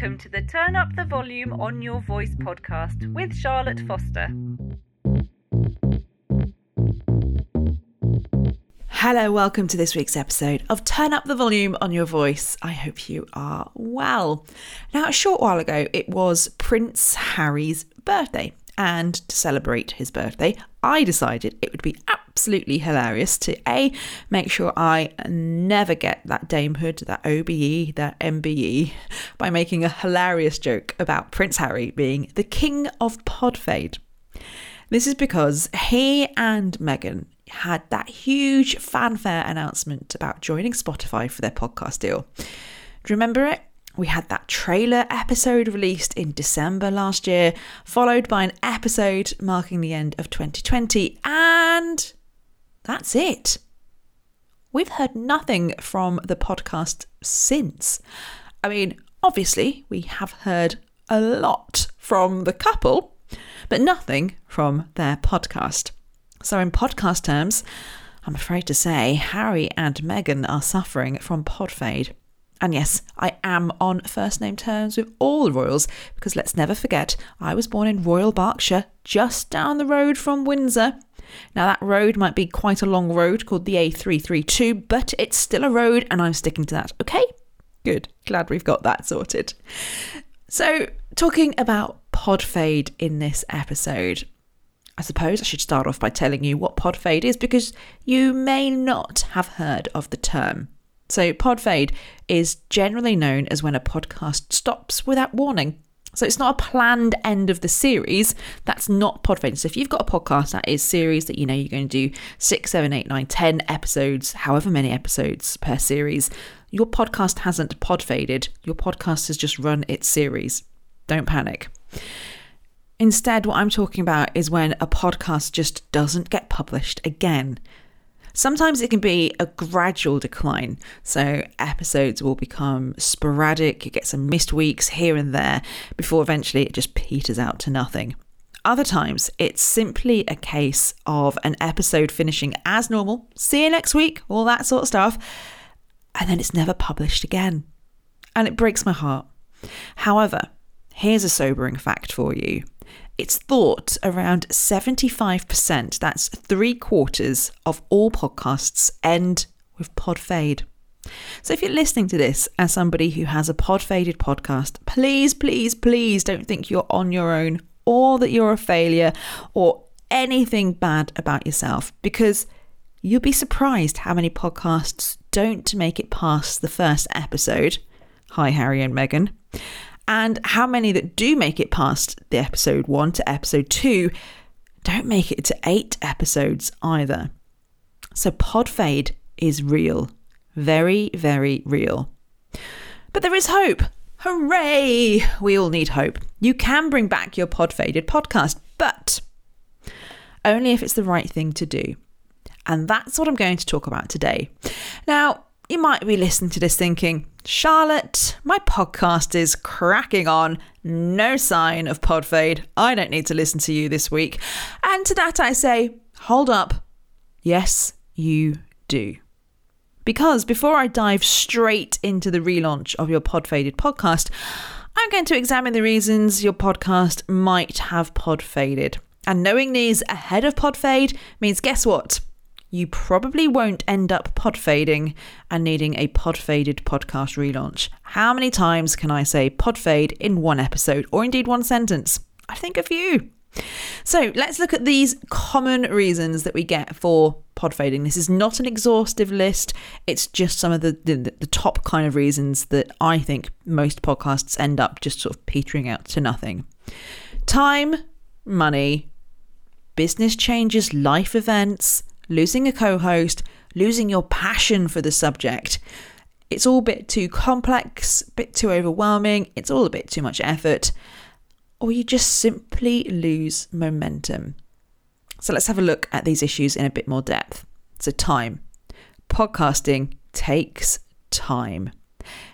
welcome to the Turn Up the Volume on Your Voice podcast with Charlotte Foster. Hello, welcome to this week's episode of Turn Up the Volume on Your Voice. I hope you are well. Now, a short while ago, it was Prince Harry's birthday, and to celebrate his birthday, I decided it would be absolutely hilarious to A, make sure I never get that damehood, that OBE, that MBE, by making a hilarious joke about Prince Harry being the king of Podfade. This is because he and Meghan had that huge fanfare announcement about joining Spotify for their podcast deal. Do you remember it? We had that trailer episode released in December last year, followed by an episode marking the end of 2020, and that's it. We've heard nothing from the podcast since. I mean, obviously, we have heard a lot from the couple, but nothing from their podcast. So, in podcast terms, I'm afraid to say Harry and Meghan are suffering from podfade. And yes, I am on first name terms with all the royals because let's never forget I was born in Royal Berkshire, just down the road from Windsor. Now, that road might be quite a long road called the A332, but it's still a road and I'm sticking to that. Okay? Good. Glad we've got that sorted. So, talking about pod fade in this episode, I suppose I should start off by telling you what pod fade is because you may not have heard of the term. So, pod fade is generally known as when a podcast stops without warning. So, it's not a planned end of the series. That's not pod fade. So, if you've got a podcast that is series that you know you're going to do six, seven, eight, nine, ten episodes, however many episodes per series, your podcast hasn't pod faded. Your podcast has just run its series. Don't panic. Instead, what I'm talking about is when a podcast just doesn't get published again. Sometimes it can be a gradual decline. So episodes will become sporadic, you get some missed weeks here and there before eventually it just peters out to nothing. Other times, it's simply a case of an episode finishing as normal, see you next week, all that sort of stuff, and then it's never published again. And it breaks my heart. However, here's a sobering fact for you it's thought around 75%, that's three quarters of all podcasts, end with pod fade. So if you're listening to this as somebody who has a pod faded podcast, please, please, please don't think you're on your own or that you're a failure or anything bad about yourself because you'll be surprised how many podcasts don't make it past the first episode. Hi, Harry and Meghan and how many that do make it past the episode one to episode two don't make it to eight episodes either. So pod fade is real, very, very real. But there is hope. Hooray! We all need hope. You can bring back your pod faded podcast, but only if it's the right thing to do. And that's what I'm going to talk about today. Now, you might be listening to this thinking, Charlotte, my podcast is cracking on. No sign of pod fade. I don't need to listen to you this week. And to that I say, hold up. Yes, you do. Because before I dive straight into the relaunch of your pod faded podcast, I'm going to examine the reasons your podcast might have pod faded. And knowing these ahead of pod fade means guess what? You probably won't end up pod fading and needing a pod faded podcast relaunch. How many times can I say pod fade in one episode or indeed one sentence? I think a few. So let's look at these common reasons that we get for pod fading. This is not an exhaustive list, it's just some of the, the, the top kind of reasons that I think most podcasts end up just sort of petering out to nothing. Time, money, business changes, life events losing a co host, losing your passion for the subject. It's all a bit too complex, a bit too overwhelming, it's all a bit too much effort, or you just simply lose momentum. So let's have a look at these issues in a bit more depth. So, time. Podcasting takes time.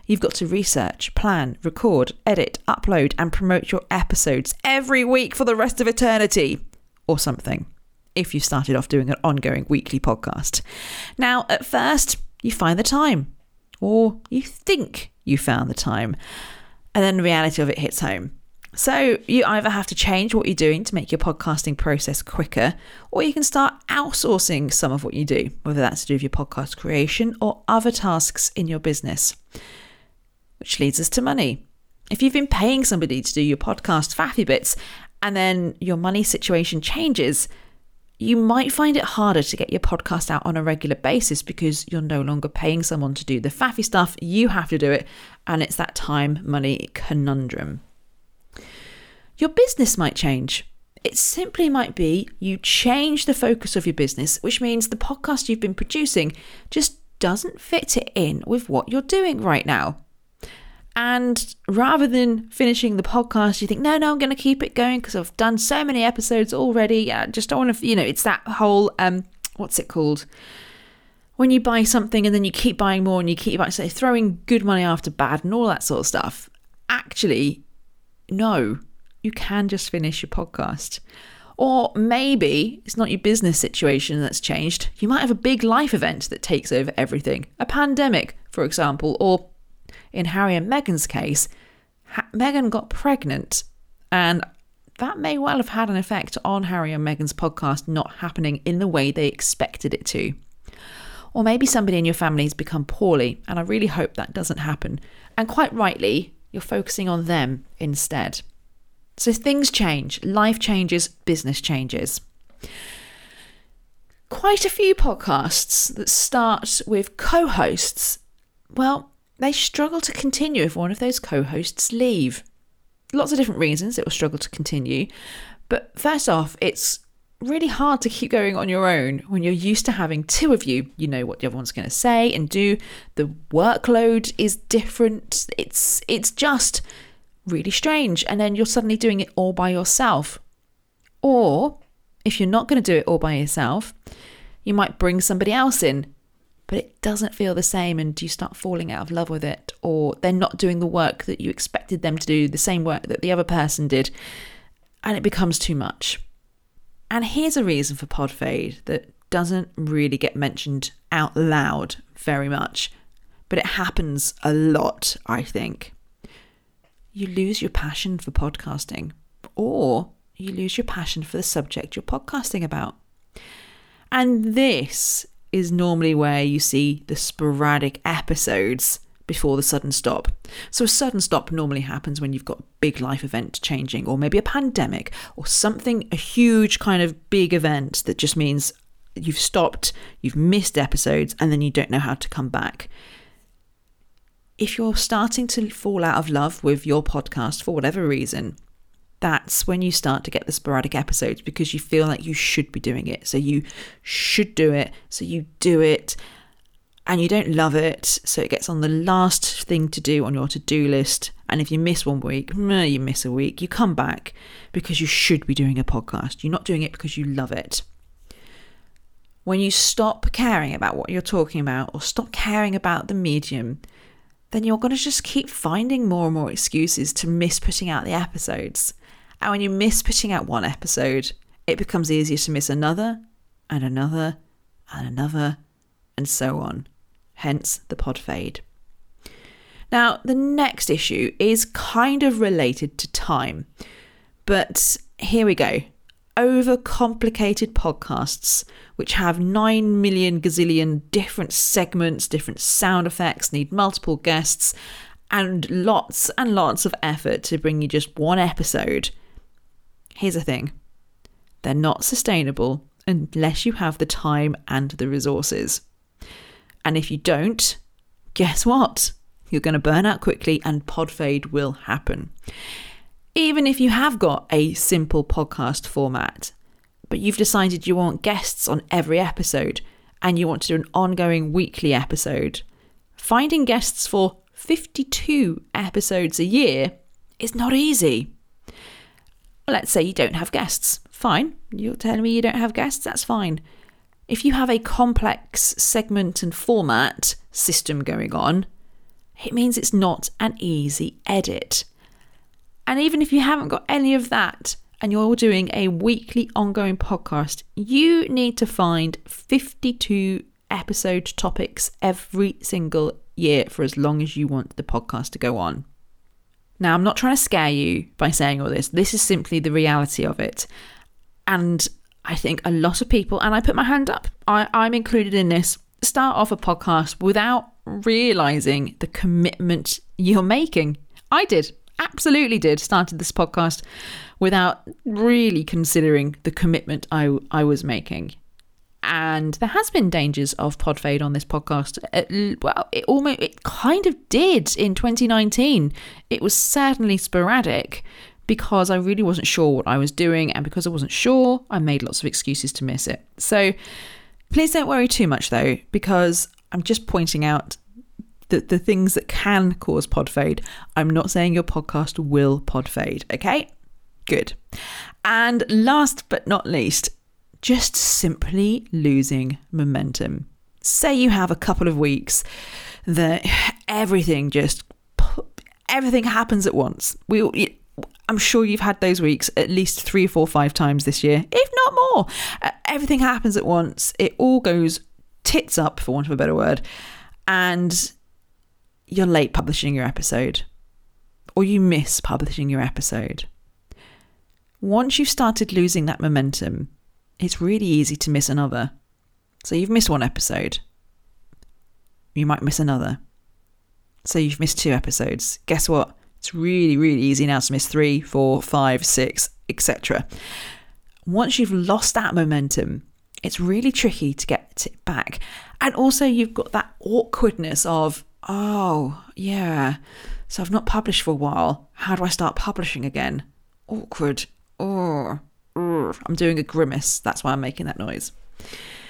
You've got to research, plan, record, edit, upload, and promote your episodes every week for the rest of eternity, or something if you started off doing an ongoing weekly podcast. Now, at first, you find the time, or you think you found the time. And then the reality of it hits home. So you either have to change what you're doing to make your podcasting process quicker, or you can start outsourcing some of what you do, whether that's to do with your podcast creation or other tasks in your business. Which leads us to money. If you've been paying somebody to do your podcast faffy bits and then your money situation changes, you might find it harder to get your podcast out on a regular basis because you're no longer paying someone to do the faffy stuff. You have to do it, and it's that time money conundrum. Your business might change. It simply might be you change the focus of your business, which means the podcast you've been producing just doesn't fit it in with what you're doing right now. And rather than finishing the podcast, you think, no, no, I'm going to keep it going because I've done so many episodes already. I just don't want to, you know, it's that whole, um, what's it called? When you buy something and then you keep buying more and you keep buying, so throwing good money after bad and all that sort of stuff. Actually, no, you can just finish your podcast. Or maybe it's not your business situation that's changed. You might have a big life event that takes over everything. A pandemic, for example, or in Harry and Meghan's case, ha- Meghan got pregnant and that may well have had an effect on Harry and Meghan's podcast not happening in the way they expected it to. Or maybe somebody in your family's become poorly, and I really hope that doesn't happen. And quite rightly, you're focusing on them instead. So things change, life changes, business changes. Quite a few podcasts that start with co hosts, well, they struggle to continue if one of those co hosts leave. Lots of different reasons it will struggle to continue. But first off, it's really hard to keep going on your own when you're used to having two of you. You know what the other one's going to say and do. The workload is different. It's it's just really strange. And then you're suddenly doing it all by yourself. Or if you're not going to do it all by yourself, you might bring somebody else in, but it doesn't feel the same and you start falling out of love with it, or they're not doing the work that you expected them to do, the same work that the other person did, and it becomes too much. And here's a reason for pod fade that doesn't really get mentioned out loud very much, but it happens a lot, I think you lose your passion for podcasting or you lose your passion for the subject you're podcasting about. And this is normally where you see the sporadic episodes before the sudden stop. So, a sudden stop normally happens when you've got a big life event changing, or maybe a pandemic, or something, a huge kind of big event that just means you've stopped, you've missed episodes, and then you don't know how to come back if you're starting to fall out of love with your podcast for whatever reason, that's when you start to get the sporadic episodes because you feel like you should be doing it. So you should do it. So you do it and you don't love it. So it gets on the last thing to do on your to do list. And if you miss one week, you miss a week, you come back because you should be doing a podcast. You're not doing it because you love it. When you stop caring about what you're talking about or stop caring about the medium, then you're going to just keep finding more and more excuses to miss putting out the episodes. And when you miss putting out one episode, it becomes easier to miss another and another and another and so on. Hence the pod fade. Now, the next issue is kind of related to time, but here we go overcomplicated podcasts which have 9 million gazillion different segments, different sound effects, need multiple guests, and lots and lots of effort to bring you just one episode. Here's the thing they're not sustainable unless you have the time and the resources. And if you don't, guess what? You're going to burn out quickly and pod fade will happen even if you have got a simple podcast format, but you've decided you want guests on every episode and you want to do an ongoing weekly episode, finding guests for 52 episodes a year is not easy. Let's say you don't have guests. Fine. You're telling me you don't have guests? That's fine. If you have a complex segment and format system going on, it means it's not an easy edit. And even if you haven't got any of that and you're doing a weekly ongoing podcast, you need to find 52 episode topics every single year for as long as you want the podcast to go on. Now, I'm not trying to scare you by saying all this. This is simply the reality of it. And I think a lot of people, and I put my hand up, I, I'm included in this, start off a podcast without realizing the commitment you're making. I did, absolutely did, started this podcast without really considering the commitment I, I was making. And there has been dangers of pod fade on this podcast. Uh, it, well, it almost, it kind of did in 2019. It was certainly sporadic because I really wasn't sure what I was doing. And because I wasn't sure, I made lots of excuses to miss it. So please don't worry too much though, because I'm just pointing out the, the things that can cause pod fade. I'm not saying your podcast will pod fade, okay? Good. And last but not least, just simply losing momentum. Say you have a couple of weeks that everything just everything happens at once. We I'm sure you've had those weeks at least three, four, five times this year, if not more. Uh, everything happens at once. It all goes tits up, for want of a better word, and you're late publishing your episode, or you miss publishing your episode. Once you've started losing that momentum, it's really easy to miss another. So you've missed one episode. You might miss another. So you've missed two episodes. Guess what? It's really, really easy now to miss three, four, five, six, etc. Once you've lost that momentum, it's really tricky to get it back. And also, you've got that awkwardness of, oh, yeah, so I've not published for a while. How do I start publishing again? Awkward. Oh, I'm doing a grimace. That's why I'm making that noise.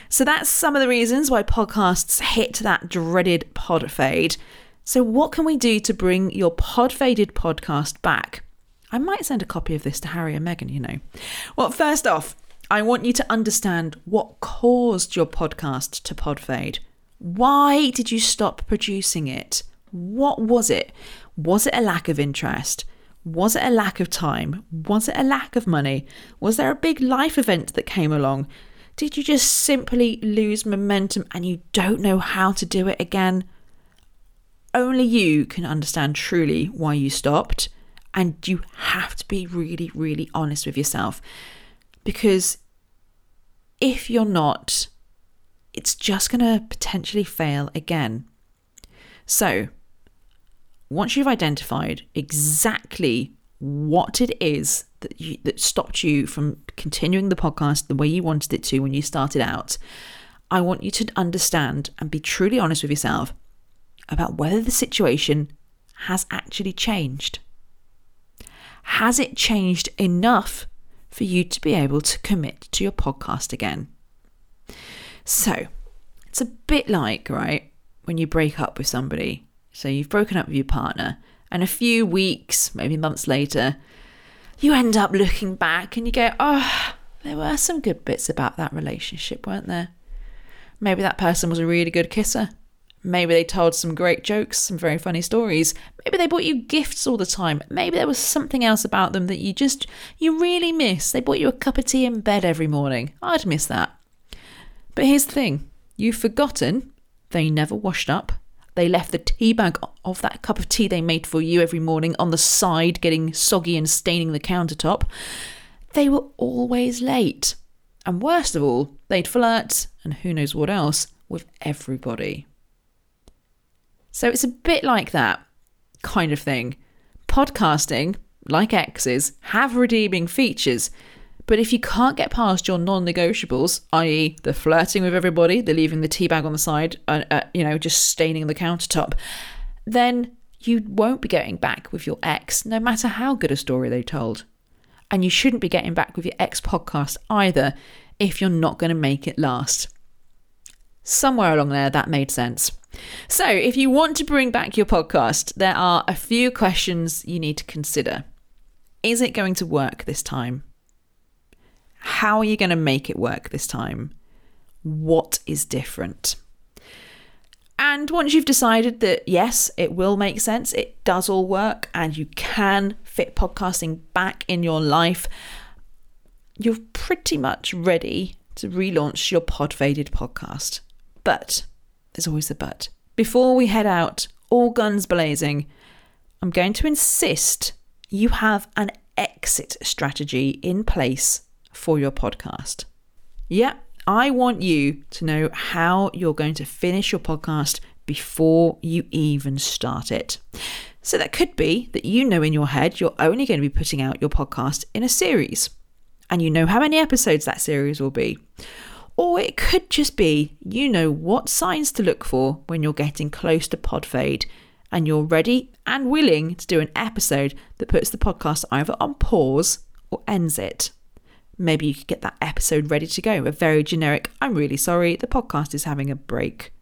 So that's some of the reasons why podcasts hit that dreaded pod fade. So, what can we do to bring your pod faded podcast back? I might send a copy of this to Harry and Meghan, you know. Well, first off, I want you to understand what caused your podcast to pod fade. Why did you stop producing it? What was it? Was it a lack of interest? Was it a lack of time? Was it a lack of money? Was there a big life event that came along? Did you just simply lose momentum and you don't know how to do it again? Only you can understand truly why you stopped, and you have to be really, really honest with yourself because if you're not, it's just going to potentially fail again. So, once you've identified exactly what it is that you, that stopped you from continuing the podcast the way you wanted it to when you started out, I want you to understand and be truly honest with yourself about whether the situation has actually changed. Has it changed enough for you to be able to commit to your podcast again? So, it's a bit like, right, when you break up with somebody so you've broken up with your partner, and a few weeks, maybe months later, you end up looking back and you go, oh, there were some good bits about that relationship, weren't there? Maybe that person was a really good kisser. Maybe they told some great jokes, some very funny stories. Maybe they bought you gifts all the time. Maybe there was something else about them that you just, you really miss. They bought you a cup of tea in bed every morning. I'd miss that. But here's the thing you've forgotten they never washed up, they left the tea bag of that cup of tea they made for you every morning on the side, getting soggy and staining the countertop. They were always late. And worst of all, they'd flirt, and who knows what else, with everybody. So it's a bit like that kind of thing. Podcasting, like exes, have redeeming features, but if you can't get past your non negotiables, i.e., the flirting with everybody, the leaving the tea bag on the side, uh, uh, you know, just staining the countertop, then you won't be getting back with your ex, no matter how good a story they told. And you shouldn't be getting back with your ex podcast either if you're not going to make it last. Somewhere along there, that made sense. So, if you want to bring back your podcast, there are a few questions you need to consider. Is it going to work this time? How are you going to make it work this time? What is different? And once you've decided that yes, it will make sense, it does all work, and you can fit podcasting back in your life, you're pretty much ready to relaunch your pod faded podcast. But there's always a but. Before we head out, all guns blazing, I'm going to insist you have an exit strategy in place for your podcast. Yeah, I want you to know how you're going to finish your podcast before you even start it. So that could be that you know in your head you're only going to be putting out your podcast in a series and you know how many episodes that series will be. Or it could just be you know what signs to look for when you're getting close to pod fade and you're ready and willing to do an episode that puts the podcast either on pause or ends it. Maybe you could get that episode ready to go. A very generic, I'm really sorry, the podcast is having a break.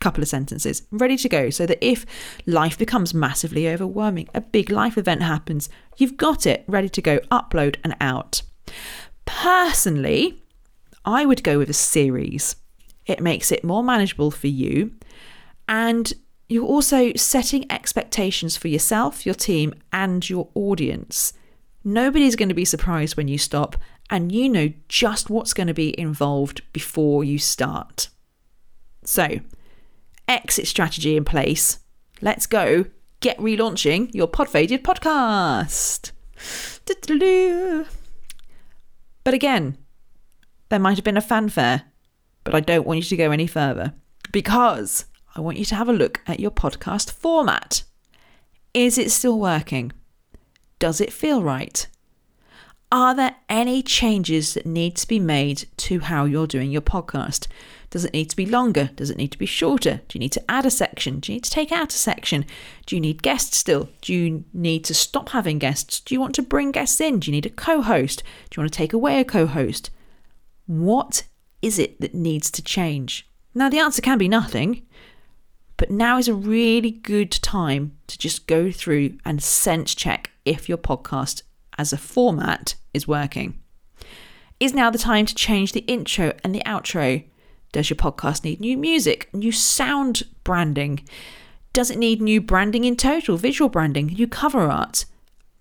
couple of sentences ready to go so that if life becomes massively overwhelming, a big life event happens, you've got it ready to go, upload and out. Personally, I would go with a series. It makes it more manageable for you and you're also setting expectations for yourself, your team, and your audience. Nobody's going to be surprised when you stop, and you know just what's going to be involved before you start. So, exit strategy in place. Let's go. Get relaunching your Podfaded podcast. But again, there might have been a fanfare, but I don't want you to go any further because I want you to have a look at your podcast format. Is it still working? Does it feel right? Are there any changes that need to be made to how you're doing your podcast? Does it need to be longer? Does it need to be shorter? Do you need to add a section? Do you need to take out a section? Do you need guests still? Do you need to stop having guests? Do you want to bring guests in? Do you need a co host? Do you want to take away a co host? What is it that needs to change? Now, the answer can be nothing. But now is a really good time to just go through and sense check if your podcast as a format is working. Is now the time to change the intro and the outro? Does your podcast need new music, new sound branding? Does it need new branding in total, visual branding, new cover art?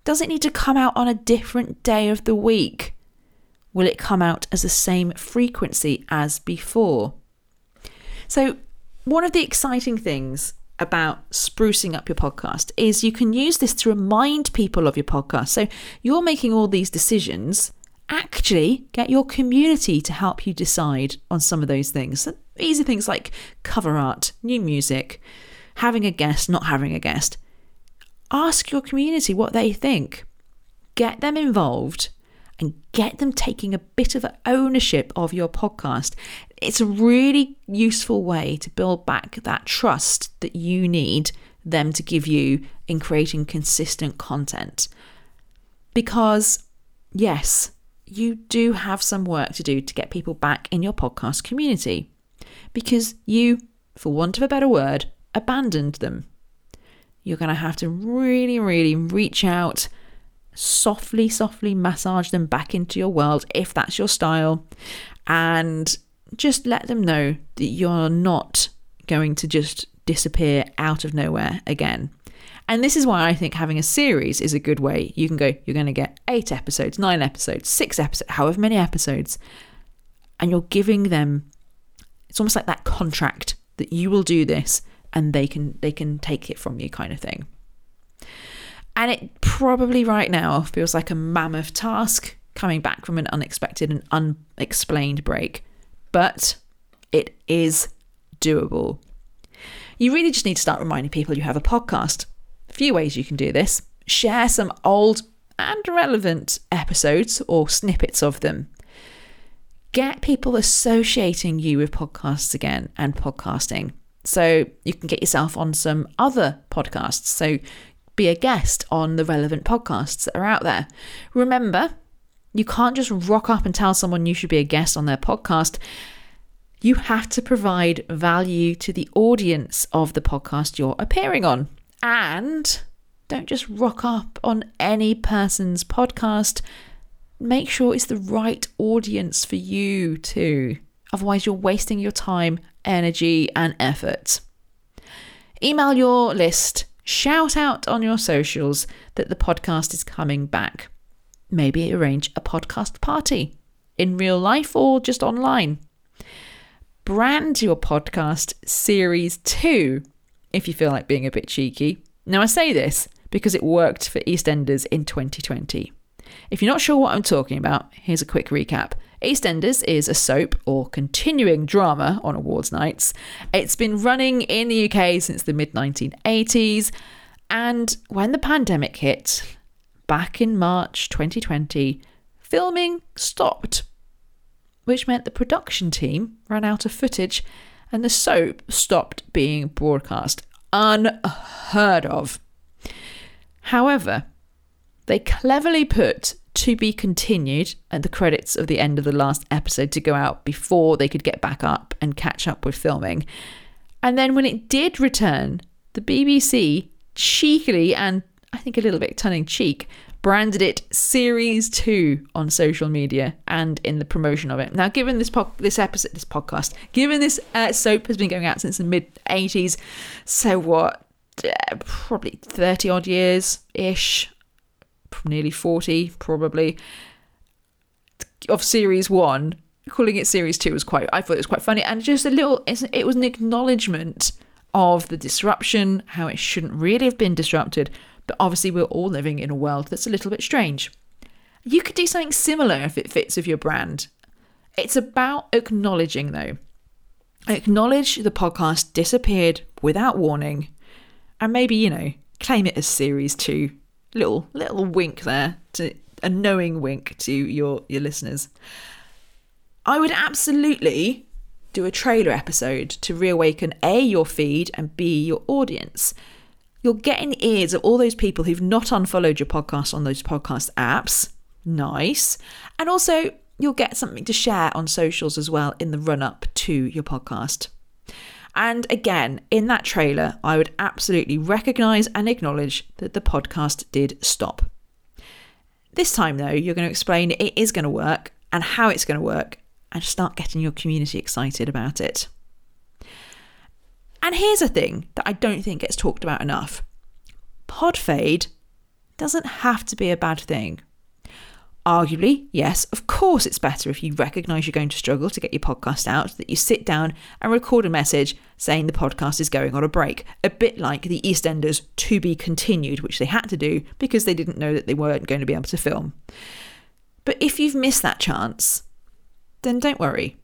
Does it need to come out on a different day of the week? Will it come out as the same frequency as before? So, one of the exciting things about sprucing up your podcast is you can use this to remind people of your podcast. So you're making all these decisions. Actually, get your community to help you decide on some of those things. So easy things like cover art, new music, having a guest, not having a guest. Ask your community what they think. Get them involved and get them taking a bit of ownership of your podcast. It's a really useful way to build back that trust that you need them to give you in creating consistent content. Because, yes, you do have some work to do to get people back in your podcast community because you, for want of a better word, abandoned them. You're going to have to really, really reach out softly, softly massage them back into your world if that's your style, and just let them know that you're not going to just disappear out of nowhere again. And this is why I think having a series is a good way. You can go, you're going to get eight episodes, nine episodes, six episodes, however many episodes, and you're giving them. It's almost like that contract that you will do this, and they can they can take it from you, kind of thing. And it probably right now feels like a mammoth task coming back from an unexpected and unexplained break, but it is doable. You really just need to start reminding people you have a podcast. A few ways you can do this share some old and relevant episodes or snippets of them. Get people associating you with podcasts again and podcasting. So you can get yourself on some other podcasts. So be a guest on the relevant podcasts that are out there. Remember, you can't just rock up and tell someone you should be a guest on their podcast. You have to provide value to the audience of the podcast you're appearing on. And don't just rock up on any person's podcast. Make sure it's the right audience for you too. Otherwise, you're wasting your time, energy, and effort. Email your list Shout out on your socials that the podcast is coming back. Maybe arrange a podcast party in real life or just online. Brand your podcast series two if you feel like being a bit cheeky. Now, I say this because it worked for EastEnders in 2020. If you're not sure what I'm talking about, here's a quick recap. EastEnders is a soap or continuing drama on awards nights. It's been running in the UK since the mid 1980s, and when the pandemic hit, back in March 2020, filming stopped, which meant the production team ran out of footage and the soap stopped being broadcast. Unheard of. However, they cleverly put to be continued at the credits of the end of the last episode to go out before they could get back up and catch up with filming. And then when it did return, the BBC cheekily and I think a little bit tongue in cheek branded it Series 2 on social media and in the promotion of it. Now, given this po- this episode, this podcast, given this uh, soap has been going out since the mid 80s, so what, uh, probably 30 odd years ish, nearly 40 probably, of Series 1, calling it Series 2 was quite, I thought it was quite funny and just a little, it was an acknowledgement of the disruption, how it shouldn't really have been disrupted, but obviously, we're all living in a world that's a little bit strange. You could do something similar if it fits with your brand. It's about acknowledging, though. Acknowledge the podcast disappeared without warning, and maybe, you know, claim it as series two. Little little wink there to a knowing wink to your your listeners. I would absolutely do a trailer episode to reawaken A your feed and B your audience you'll get in ears of all those people who've not unfollowed your podcast on those podcast apps. Nice. And also, you'll get something to share on socials as well in the run up to your podcast. And again, in that trailer, I would absolutely recognize and acknowledge that the podcast did stop. This time, though, you're going to explain it is going to work and how it's going to work and start getting your community excited about it. And here's a thing that I don't think gets talked about enough pod fade doesn't have to be a bad thing. Arguably, yes, of course, it's better if you recognise you're going to struggle to get your podcast out, that you sit down and record a message saying the podcast is going on a break, a bit like the EastEnders to be continued, which they had to do because they didn't know that they weren't going to be able to film. But if you've missed that chance, then don't worry.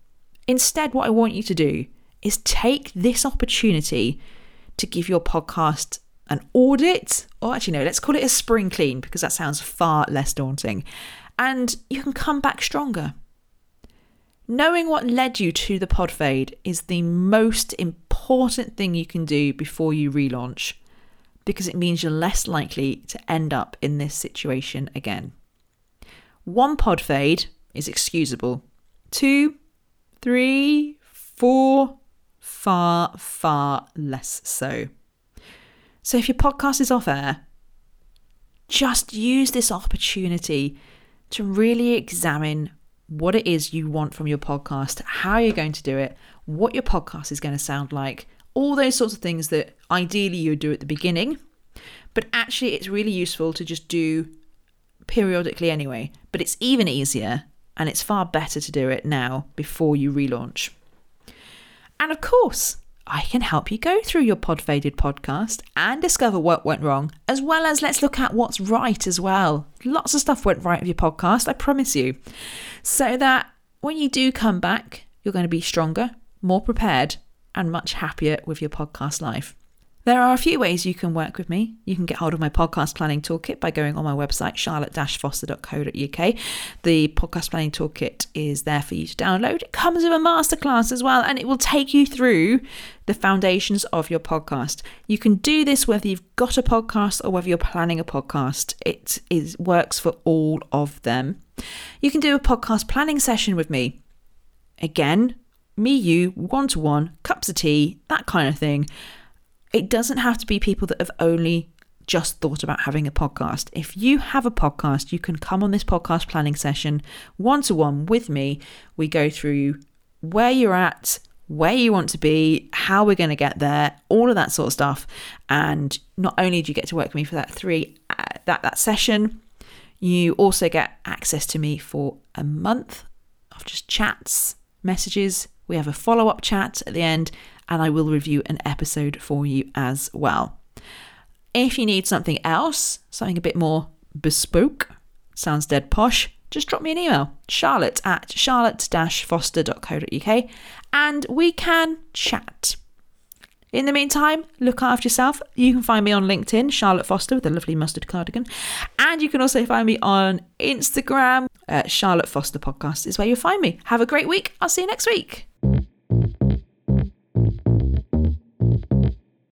Instead, what I want you to do is take this opportunity to give your podcast an audit, or actually, no, let's call it a spring clean because that sounds far less daunting. And you can come back stronger. Knowing what led you to the pod fade is the most important thing you can do before you relaunch because it means you're less likely to end up in this situation again. One pod fade is excusable. Two, three, four, far, far less so. So if your podcast is off air, just use this opportunity to really examine what it is you want from your podcast, how you're going to do it, what your podcast is going to sound like, all those sorts of things that ideally you would do at the beginning. But actually, it's really useful to just do periodically anyway. But it's even easier and it's far better to do it now before you relaunch. And of course, I can help you go through your pod faded podcast and discover what went wrong, as well as let's look at what's right as well. Lots of stuff went right with your podcast, I promise you. So that when you do come back, you're going to be stronger, more prepared, and much happier with your podcast life. There are a few ways you can work with me. You can get hold of my podcast planning toolkit by going on my website, charlotte-foster.co.uk. The podcast planning toolkit is there for you to download. It comes with a masterclass as well, and it will take you through the foundations of your podcast. You can do this whether you've got a podcast or whether you're planning a podcast. It is works for all of them. You can do a podcast planning session with me. Again, me, you, one to one, cups of tea, that kind of thing it doesn't have to be people that have only just thought about having a podcast. If you have a podcast, you can come on this podcast planning session one to one with me. We go through where you're at, where you want to be, how we're going to get there, all of that sort of stuff. And not only do you get to work with me for that three uh, that that session, you also get access to me for a month of just chats, messages. We have a follow up chat at the end, and I will review an episode for you as well. If you need something else, something a bit more bespoke, sounds dead posh, just drop me an email, charlotte at charlotte-foster.co.uk, and we can chat. In the meantime, look after yourself. You can find me on LinkedIn, Charlotte Foster with a lovely mustard cardigan. And you can also find me on Instagram. Uh, Charlotte Foster Podcast is where you'll find me. Have a great week. I'll see you next week.